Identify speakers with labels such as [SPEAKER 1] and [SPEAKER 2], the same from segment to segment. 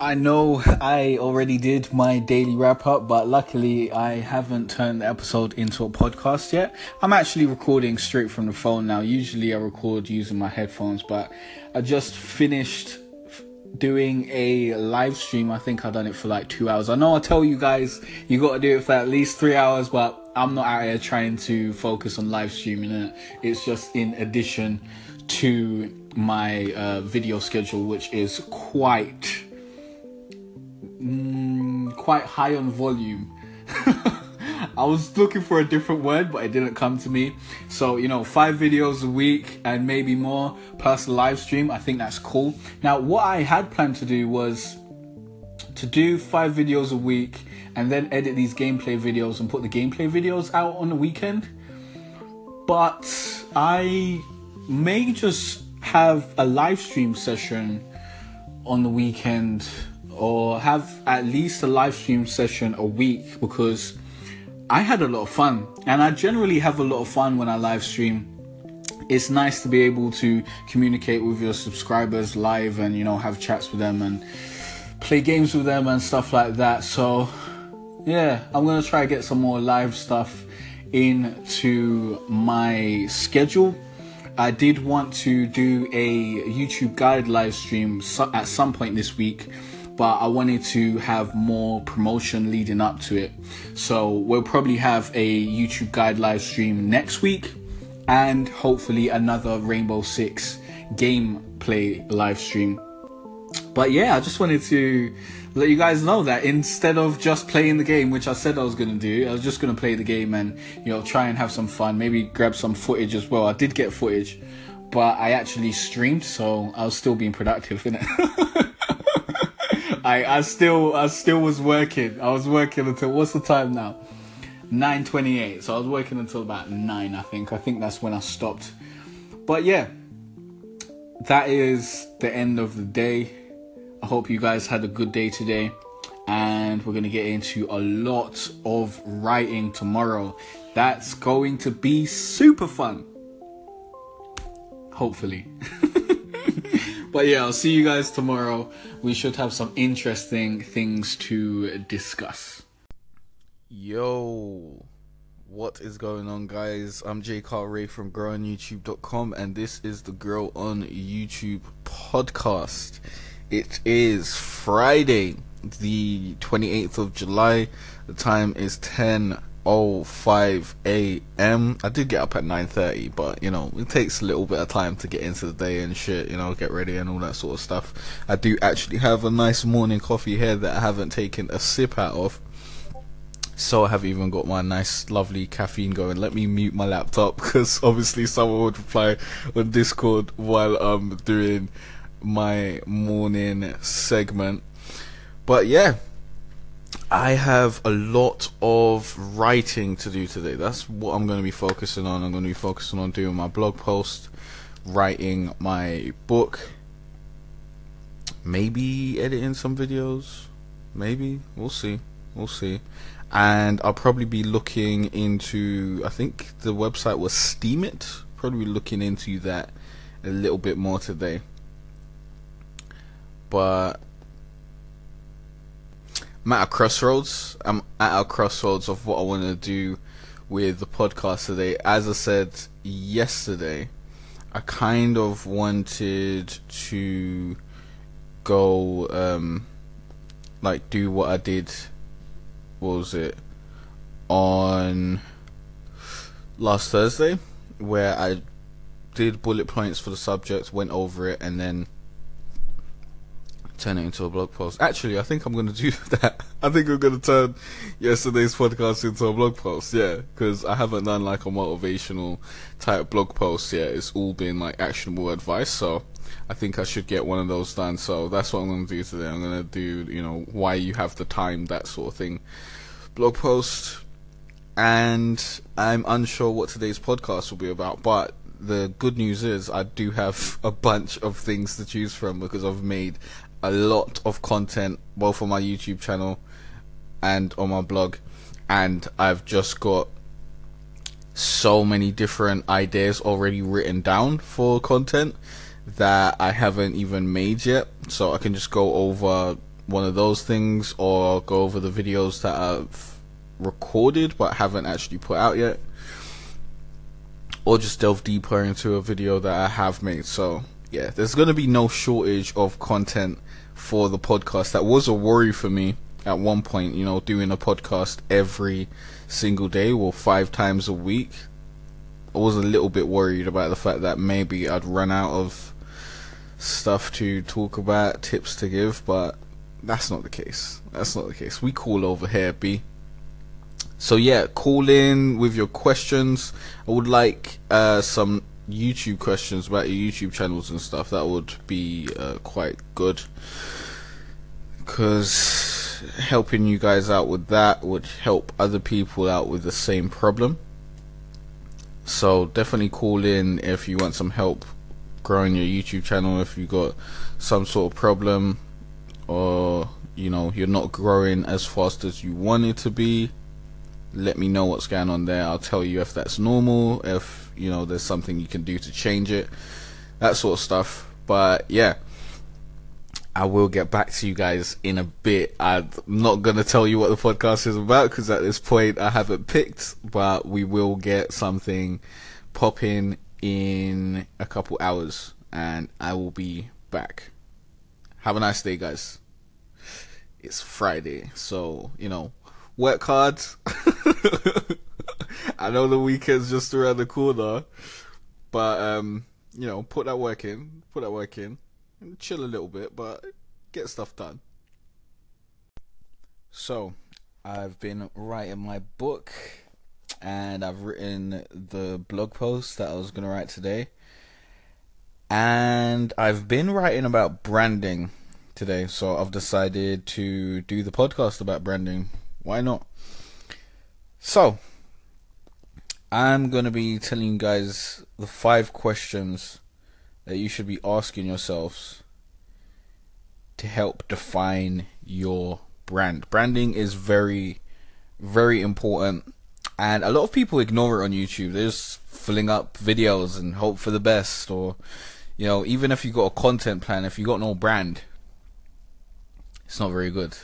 [SPEAKER 1] I know I already did my daily wrap up, but luckily I haven't turned the episode into a podcast yet. I'm actually recording straight from the phone now. Usually I record using my headphones, but I just finished doing a live stream. I think I've done it for like two hours. I know I tell you guys you got to do it for at least three hours, but I'm not out here trying to focus on live streaming it. It's just in addition to my uh, video schedule, which is quite mm, quite high on volume. I was looking for a different word, but it didn't come to me. So, you know, five videos a week and maybe more plus live stream. I think that's cool. Now, what I had planned to do was to do five videos a week and then edit these gameplay videos and put the gameplay videos out on the weekend. But I may just have a live stream session on the weekend or have at least a live stream session a week because I had a lot of fun and I generally have a lot of fun when I live stream. It's nice to be able to communicate with your subscribers live and you know have chats with them and play games with them and stuff like that. So yeah, I'm gonna try to get some more live stuff into my schedule. I did want to do a YouTube guide live stream at some point this week but I wanted to have more promotion leading up to it. So we'll probably have a YouTube guide live stream next week and hopefully another Rainbow Six gameplay live stream. But yeah, I just wanted to let you guys know that instead of just playing the game, which I said I was gonna do, I was just gonna play the game and you know try and have some fun, maybe grab some footage as well. I did get footage, but I actually streamed, so I was still being productive in it. I I still I still was working. I was working until what's the time now? 9:28. So I was working until about 9, I think. I think that's when I stopped. But yeah, that is the end of the day. I hope you guys had a good day today. And we're going to get into a lot of writing tomorrow. That's going to be super fun. Hopefully. But yeah, I'll see you guys tomorrow. We should have some interesting things to discuss. Yo, what is going on, guys? I'm J. Carter Ray from GrowOnYouTube.com, and this is the Grow on YouTube podcast. It is Friday, the 28th of July. The time is 10 05 a.m. I did get up at 9:30, but you know it takes a little bit of time to get into the day and shit. You know, get ready and all that sort of stuff. I do actually have a nice morning coffee here that I haven't taken a sip out of. So I have even got my nice, lovely caffeine going. Let me mute my laptop because obviously someone would reply on Discord while I'm doing my morning segment. But yeah, I have a lot of writing to do today. That's what I'm going to be focusing on. I'm going to be focusing on doing my blog post, writing my book, maybe editing some videos. Maybe. We'll see. We'll see. And I'll probably be looking into, I think the website was Steemit. Probably looking into that a little bit more today. But I'm at a crossroads. I'm at a crossroads of what I want to do with the podcast today. As I said yesterday, I kind of wanted to go, um, like, do what I did. What was it? On last Thursday, where I did bullet points for the subject, went over it, and then turn it into a blog post. Actually, I think I'm going to do that. I think I'm going to turn yesterday's podcast into a blog post. Yeah, because I haven't done like a motivational type blog post yet. It's all been like actionable advice. So I think I should get one of those done. So that's what I'm going to do today. I'm going to do, you know, why you have the time, that sort of thing. Blog post. And I'm unsure what today's podcast will be about, but the good news is I do have a bunch of things to choose from because I've made a lot of content both on my YouTube channel and on my blog. And I've just got so many different ideas already written down for content that I haven't even made yet. So I can just go over one of those things, or go over the videos that I've recorded but haven't actually put out yet, or just delve deeper into a video that I have made. So, yeah, there's going to be no shortage of content for the podcast. That was a worry for me at one point, you know, doing a podcast every single day or five times a week. I was a little bit worried about the fact that maybe I'd run out of stuff to talk about, tips to give, but that's not the case. That's not the case. We call over here, B. So yeah, call in with your questions. I would like uh, some YouTube questions about your YouTube channels and stuff. That would be uh, quite good because helping you guys out with that would help other people out with the same problem. So definitely call in if you want some help growing your YouTube channel. If you got some sort of problem or you know you're not growing as fast as you want it to be let me know what's going on there i'll tell you if that's normal if you know there's something you can do to change it that sort of stuff but yeah I will get back to you guys in a bit. I'm not going to tell you what the podcast is about because at this point I haven't picked, but we will get something popping in a couple hours and I will be back. Have a nice day, guys. It's Friday, so, you know, work hard. I know the weekend's just around the corner, but, um, you know, put that work in, put that work in and chill a little bit, but get stuff done. So, I've been writing my book and I've written the blog post that I was to write today. And I've been writing about branding today, so I've decided to do the podcast about branding. Why not? So, I'm going to be telling you guys the five questions that you should be asking yourselves to help define your brand. Branding is very, very important, and a lot of people ignore it on YouTube. They're just filling up videos and hope for the best, or you know, even if you got a content plan, if you got no brand, it's not very good.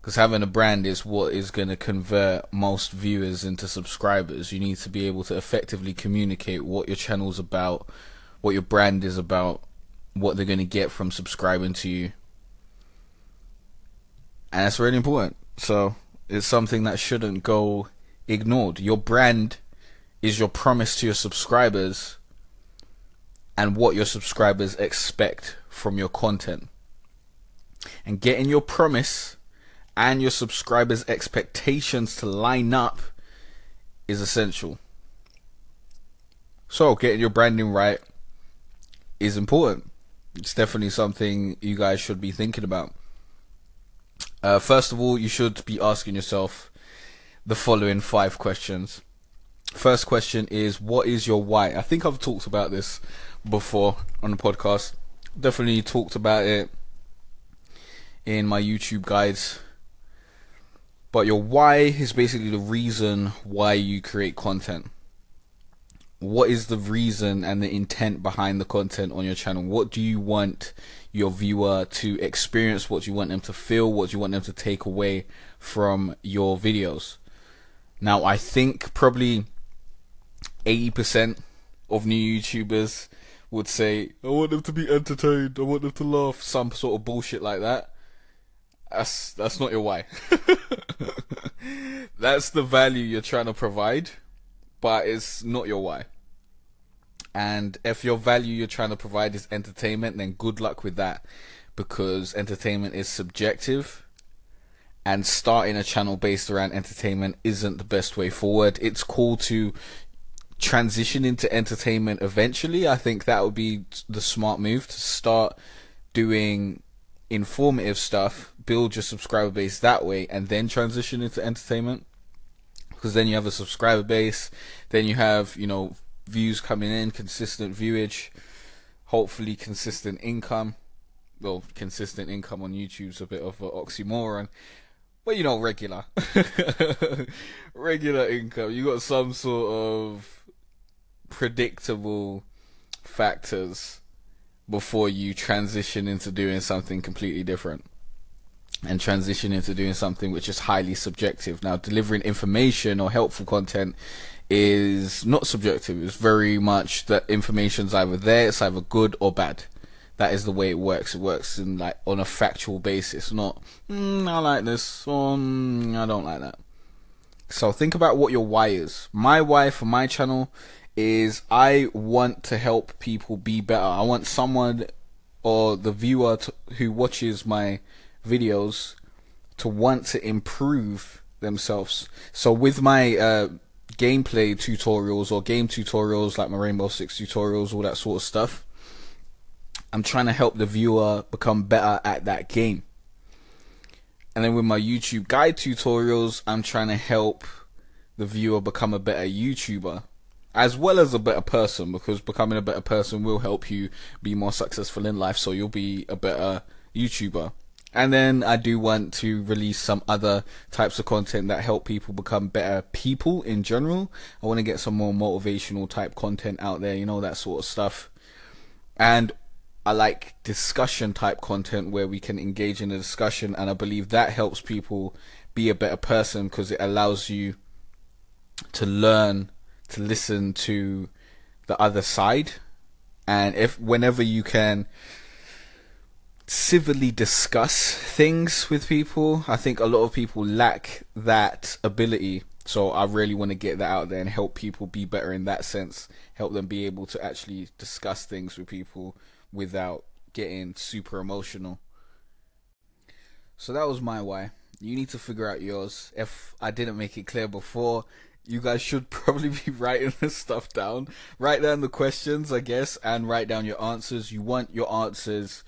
[SPEAKER 1] Because having a brand is what is going to convert most viewers into subscribers. You need to be able to effectively communicate what your channel's about, what your brand is about, what they're going to get from subscribing to you. And that's really important. So it's something that shouldn't go ignored. Your brand is your promise to your subscribers and what your subscribers expect from your content. And getting your promise and your subscribers' expectations to line up is essential. So, getting your branding right is important. It's definitely something you guys should be thinking about. Uh, first of all, you should be asking yourself the following five questions. First question is, what is your why? I think I've talked about this before on the podcast. Definitely talked about it in my YouTube guides. But your why is basically the reason why you create content what is the reason and the intent behind the content on your channel? What do you want your viewer to experience? What do you want them to feel? What do you want them to take away from your videos? Now, I think probably 80% of new YouTubers would say, I want them to be entertained, I want them to laugh, some sort of bullshit like that. That's that's not your why. that's the value you're trying to provide but it's not your why. And if your value you're trying to provide is entertainment, then good luck with that because entertainment is subjective and starting a channel based around entertainment isn't the best way forward. It's cool to transition into entertainment eventually. I think that would be the smart move to start doing informative stuff, build your subscriber base that way, and then transition into entertainment because then you have a subscriber base, then you have you know views coming in, consistent viewage, hopefully consistent income. Well, consistent income on YouTube's a bit of an oxymoron, but you know, regular, regular income. You got some sort of predictable factors before you transition into doing something completely different. And transition into doing something which is highly subjective. Now, delivering information or helpful content is not subjective. It's very much that information's either there, it's either good or bad. That is the way it works. It works in like on a factual basis, not mm, I like this or mm, I don't like that. So think about what your why is. My why for my channel is I want to help people be better. I want someone or the viewer to, who watches my videos to want to improve themselves. So with my uh, gameplay tutorials or game tutorials like my Rainbow Six tutorials, all that sort of stuff, I'm trying to help the viewer become better at that game. And then with my YouTube guide tutorials, I'm trying to help the viewer become a better YouTuber as well as a better person because becoming a better person will help you be more successful in life so you'll be a better YouTuber. And then I do want to release some other types of content that help people become better people in general. I want to get some more motivational type content out there, you know, that sort of stuff. And I like discussion type content where we can engage in a discussion, and I believe that helps people be a better person because it allows you to learn to listen to the other side, and if whenever you can civilly discuss things with people. I think a lot of people lack that ability. So I really want to get that out there and help people be better in that sense. Help them be able to actually discuss things with people without getting super emotional. So that was my why. You need to figure out yours. If I didn't make it clear before, you guys should probably be writing this stuff down. Write down the questions, I guess, and write down your answers. You want your answers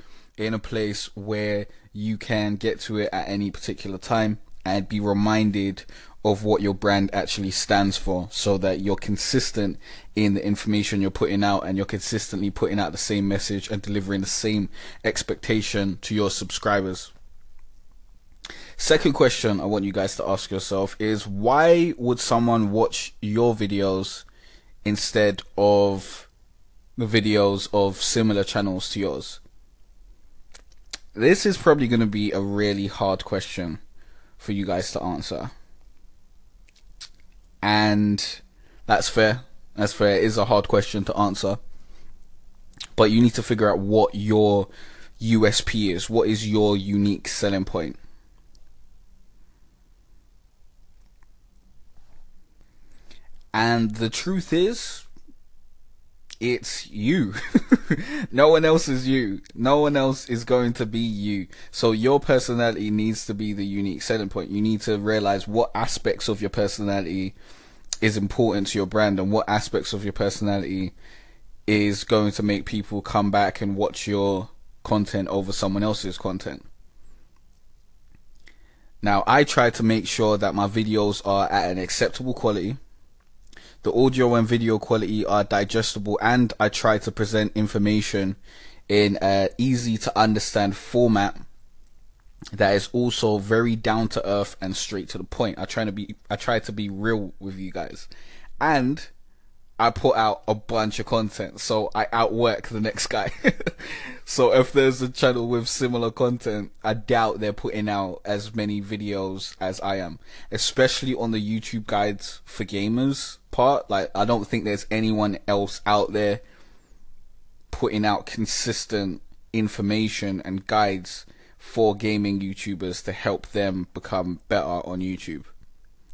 [SPEAKER 1] in a place where you can get to it at any particular time and be reminded of what your brand actually stands for so that you're consistent in the information you're putting out and you're consistently putting out the same message and delivering the same expectation to your subscribers. Second question I want you guys to ask yourself is why would someone watch your videos instead of the videos of similar channels to yours? This is probably going to be a really hard question for you guys to answer. And that's fair. That's fair. It is a hard question to answer. But you need to figure out what your USP is. What is your unique selling point? And the truth is, it's you. no one else is you. No one else is going to be you. So your personality needs to be the unique selling point. You need to realize what aspects of your personality is important to your brand and what aspects of your personality is going to make people come back and watch your content over someone else's content. Now, I try to make sure that my videos are at an acceptable quality the audio and video quality are digestible and I try to present information in an easy to understand format that is also very down to earth and straight to the point. I try to be I try to be real with you guys. And I put out a bunch of content, so I outwork the next guy. so if there's a channel with similar content, I doubt they're putting out as many videos as I am, especially on the YouTube guides for gamers part. Like, I don't think there's anyone else out there putting out consistent information and guides for gaming YouTubers to help them become better on YouTube.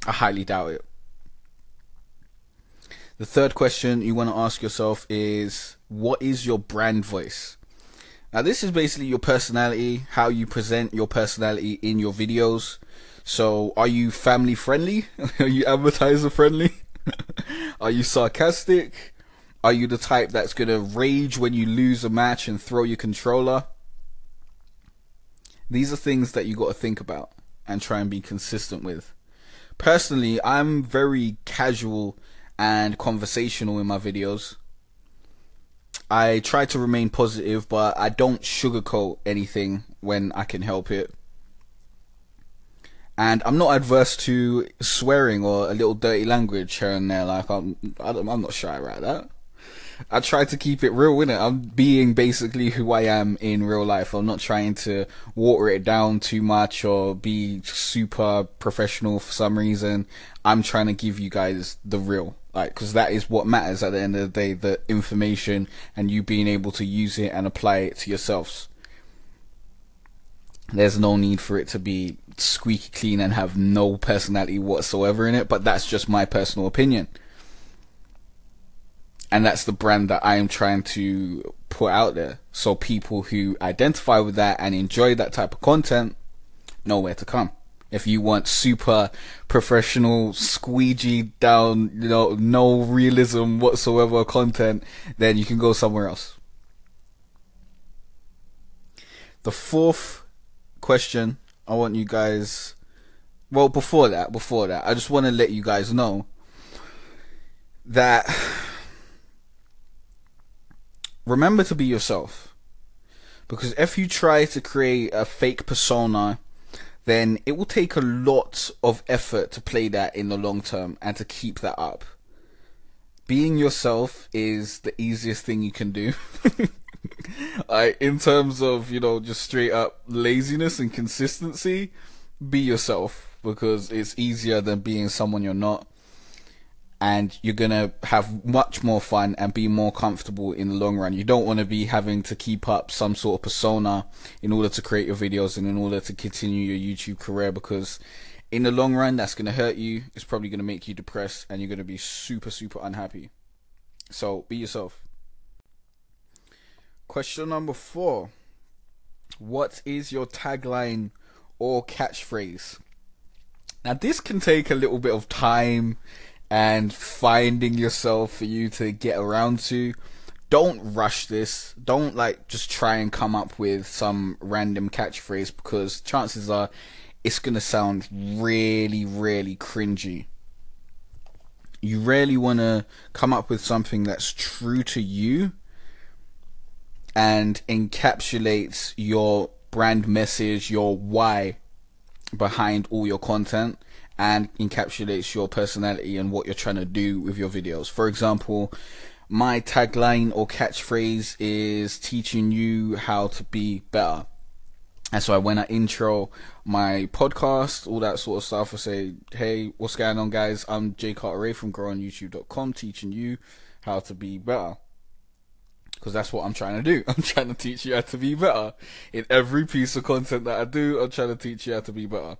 [SPEAKER 1] I highly doubt it. The third question you want to ask yourself is what is your brand voice? Now, this is basically your personality, how you present your personality in your videos. So, are you family friendly? are you advertiser friendly? are you sarcastic? Are you the type that's going to rage when you lose a match and throw your controller? These are things that you got to think about and try and be consistent with. Personally, I'm very casual and conversational in my videos. I try to remain positive, but I don't sugarcoat anything when I can help it. And I'm not adverse to swearing or a little dirty language here and there. Like I'm, I'm not shy about that. I try to keep it real, innit? I'm being basically who I am in real life. I'm not trying to water it down too much or be super professional for some reason. I'm trying to give you guys the real, like, because that is what matters at the end of the day the information and you being able to use it and apply it to yourselves. There's no need for it to be squeaky clean and have no personality whatsoever in it, but that's just my personal opinion and that's the brand that I am trying to put out there. So people who identify with that and enjoy that type of content know where to come. If you want super professional, squeegee down, you know, no realism whatsoever content, then you can go somewhere else. The fourth question I want you guys, well, before that, before that, I just want to let you guys know that remember to be yourself. Because if you try to create a fake persona, then it will take a lot of effort to play that in the long term and to keep that up. Being yourself is the easiest thing you can do. I, in terms of, you know, just straight up laziness and consistency, be yourself because it's easier than being someone you're not and you're gonna have much more fun and be more comfortable in the long run. You don't want to be having to keep up some sort of persona in order to create your videos and in order to continue your YouTube career because in the long run that's gonna hurt you. It's probably gonna make you depressed and you're gonna be super super unhappy. So be yourself. Question number four. What is your tagline or catchphrase? Now this can take a little bit of time and finding yourself for you to get around to. Don't rush this. Don't like just try and come up with some random catchphrase because chances are it's gonna sound really, really cringy. You really want to come up with something that's true to you and encapsulates your brand message, your why behind all your content and encapsulates your personality and what you're trying to do with your videos. For example, my tagline or catchphrase is teaching you how to be better. And so I when I intro my podcast, all that sort of stuff, I say, hey, what's going on, guys? I'm J. Carter Ray from growonyoutube.com teaching you how to be better. Because that's what I'm trying to do. I'm trying to teach you how to be better. In every piece of content that I do, I'm trying to teach you how to be better.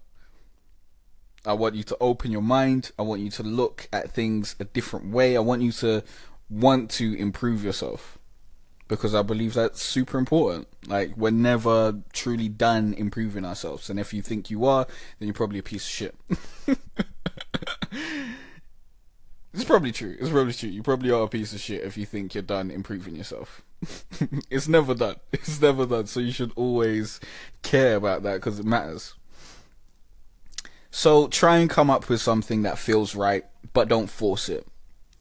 [SPEAKER 1] I want you to open your mind. I want you to look at things a different way. I want you to want to improve yourself because I believe that's super important. Like we're never truly done improving ourselves, and if you think you are, then you're probably a piece of shit. it's probably true. It's probably true. You probably are a piece of shit if you think you're done improving yourself. it's never done. It's never done. So you should always care about that because it matters. So try and come up with something that feels right, but don't force it.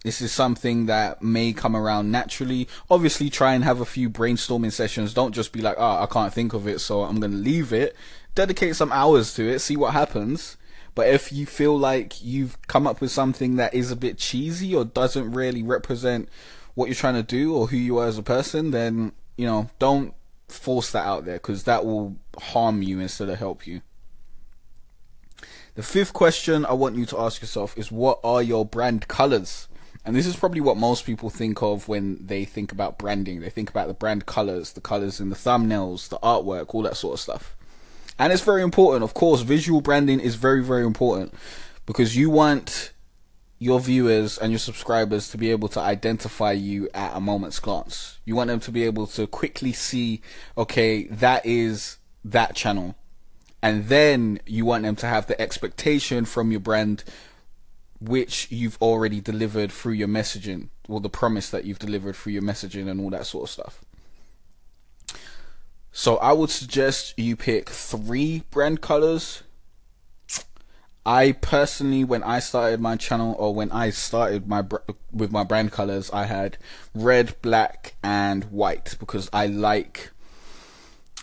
[SPEAKER 1] This is something that may come around naturally. Obviously, try and have a few brainstorming sessions. Don't just be like, oh, I can't think of it, so I'm going to leave it. Dedicate some hours to it, see what happens. But if you feel like you've come up with something that is a bit cheesy or doesn't really represent what you're trying to do or who you are as a person, then, you know, don't force that out there because that will harm you instead of help you. The fifth question I want you to ask yourself is what are your brand colors? And this is probably what most people think of when they think about branding. They think about the brand colors, the colors in the thumbnails, the artwork, all that sort of stuff. And it's very important. Of course, visual branding is very, very important because you want your viewers and your subscribers to be able to identify you at a moment's glance. You want them to be able to quickly see, okay, that is that channel and then you want them to have the expectation from your brand which you've already delivered through your messaging or the promise that you've delivered through your messaging and all that sort of stuff so i would suggest you pick three brand colors i personally when i started my channel or when i started my with my brand colors i had red black and white because i like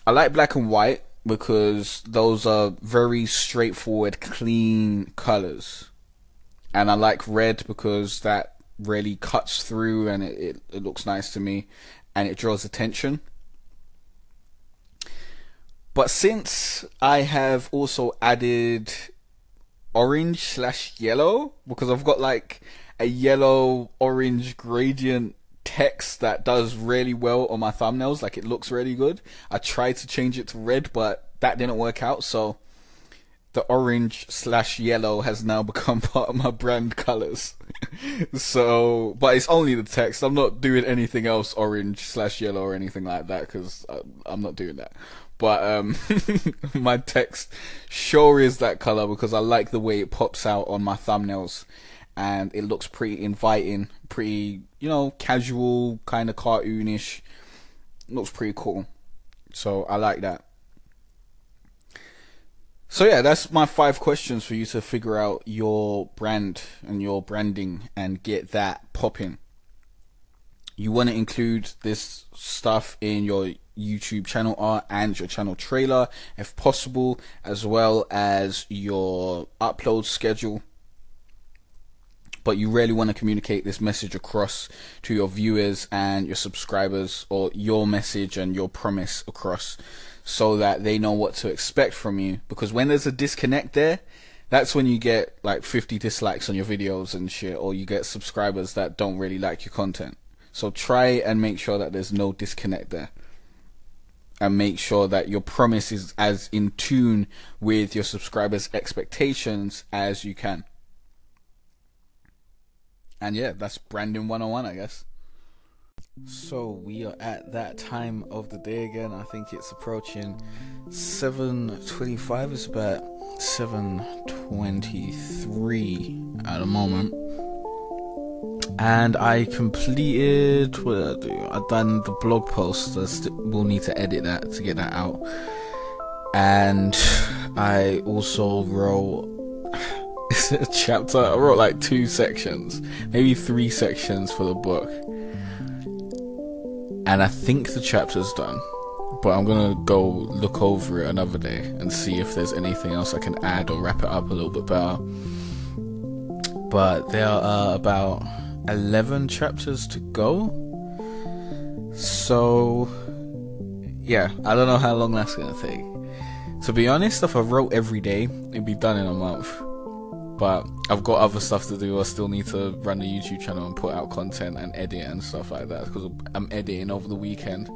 [SPEAKER 1] i like black and white because those are very straightforward, clean colors. And I like red because that really cuts through and it, it, it looks nice to me and it draws attention. But since I have also added orange slash yellow because I've got like a yellow orange gradient text that does really well on my thumbnails. Like it looks really good. I tried to change it to red, but that didn't work out. So the orange slash yellow has now become part of my brand colors. so, but it's only the text. I'm not doing anything else orange slash yellow or anything like that because uh, I'm not doing that but um, my text sure is that color because I like the way it pops out on my thumbnails and it looks pretty inviting, pretty, you know, casual, kind of cartoonish. Looks pretty cool. So I like that. So yeah, that's my five questions for you to figure out your brand and your branding and get that popping. You want to include this stuff in your YouTube channel art and your channel trailer if possible, as well as your upload schedule. But you really want to communicate this message across to your viewers and your subscribers, or your message and your promise across so that they know what to expect from you. Because when there's a disconnect there, that's when you get like 50 dislikes on your videos and shit, or you get subscribers that don't really like your content. So try and make sure that there's no disconnect there and make sure that your promise is as in tune with your subscribers' expectations as you can. And yeah, that's branding 101, I guess. So we are at that time of the day again. I think it's approaching 7:25. It's about 7:23 at the moment and I completed what did I do? I done the blog post. I st- will need to edit that to get that out, and I also wrote a chapter. I wrote like two sections, maybe three sections for the book, and I think the chapter's done. But I'm gonna go look over it another day and see if there's anything else I can add or wrap it up a little bit better. But there are about 11 chapters to go. So, yeah, I don't know how long that's gonna take. To be honest, if I wrote every day, it'd be done in a month. But I've got other stuff to do. I still need to run the YouTube channel and put out content and edit and stuff like that because I'm editing over the weekend.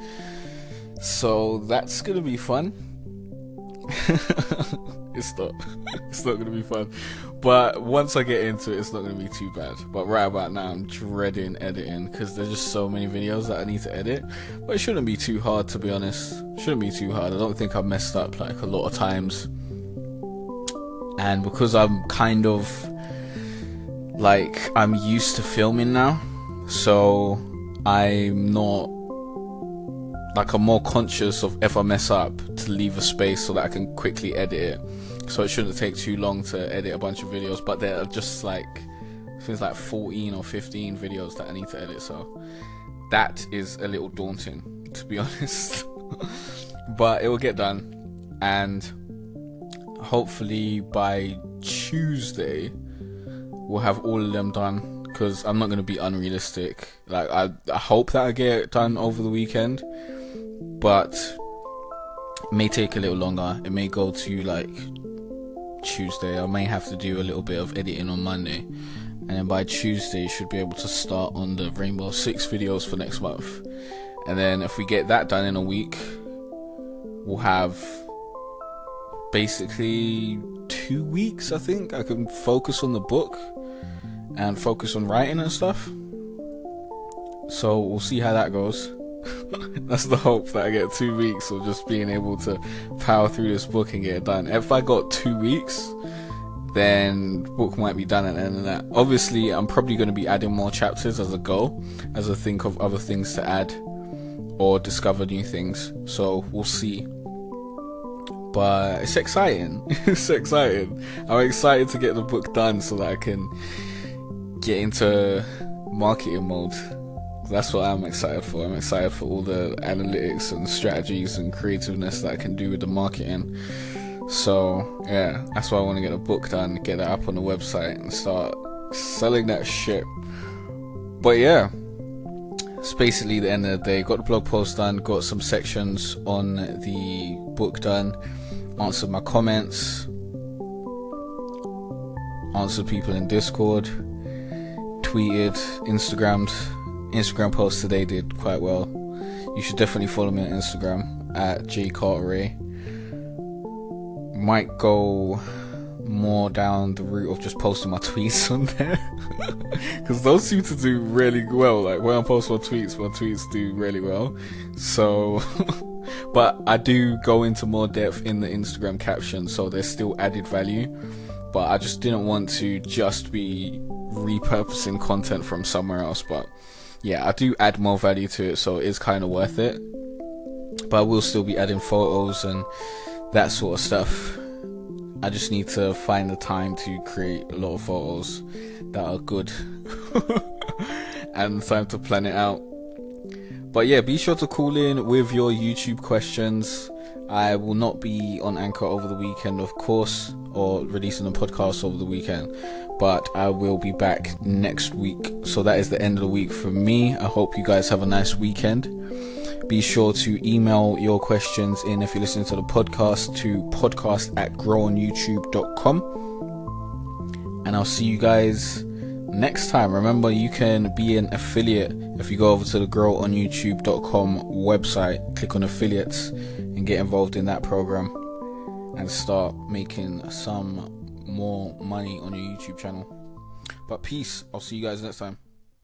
[SPEAKER 1] So that's gonna be fun. it's not. it's not gonna be fun. But once I get into it, it's not gonna be too bad. But right about now, I'm dreading editing because there's just so many videos that I need to edit. But it shouldn't be too hard, to be honest. Shouldn't be too hard. I don't think I've messed up like a lot of times. And because I'm kind of like I'm used to filming now, so I'm not like I'm more conscious of if I mess up to leave a space so that I can quickly edit it so it shouldn't take too long to edit a bunch of videos. But there are just like things like 14 or 15 videos that I need to edit, so that is a little daunting to be honest. but it will get done, and hopefully by Tuesday we'll have all of them done. Because I'm not going to be unrealistic. Like I, I hope that I get it done over the weekend, but may take a little longer. It may go to like Tuesday. I may have to do a little bit of editing on Monday. And then by Tuesday, you should be able to start on the Rainbow Six videos for next month. And then if we get that done in a week, we'll have basically two weeks, I think. I can focus on the book and focus on writing and stuff. So we'll see how that goes. That's the hope that I get two weeks of just being able to power through this book and get it done. If I got two weeks, then book might be done the end that. Obviously, I'm probably going to be adding more chapters as I go, as I think of other things to add or discover new things. So we'll see. But it's exciting. it's exciting. I'm excited to get the book done so that I can get into marketing mode that's what I'm excited for. I'm excited for all the analytics and strategies and creativeness that I can do with the marketing. So yeah, that's why I want to get a book done, get that up on the website, and start selling that shit but yeah, it's basically the end of the day. Got the blog post done, got some sections on the book done, answered my comments, answered people in Discord, tweeted, Instagrammed. Instagram post today did quite well. You should definitely follow me on Instagram at jcarteray. Might go more down the route of just posting my tweets on there because those seem to do really well. Like when I post my tweets, my tweets do really well. So, but I do go into more depth in the Instagram caption, so there's still added value. But I just didn't want to just be repurposing content from somewhere else. But yeah, I do add more value to it, so it's kind of worth it. But I will still be adding photos and that sort of stuff I just need to find the time to create a lot of photos that are good and time to plan it out. But yeah, be sure to call in with your YouTube questions. I will not be on Anchor over the weekend, of course, or releasing a podcast over the weekend, but I will be back next week. So that is the end of the week for me. I hope you guys have a nice weekend. Be sure to email your questions in if you're listening to the podcast to podcast at growonyoutube.com. And I'll see you guys next time. Remember, you can be an affiliate if you go over to the growonyoutube.com website, click on affiliates, and get involved in that program and start making some more money on your YouTube channel. But peace. I'll see you guys next time.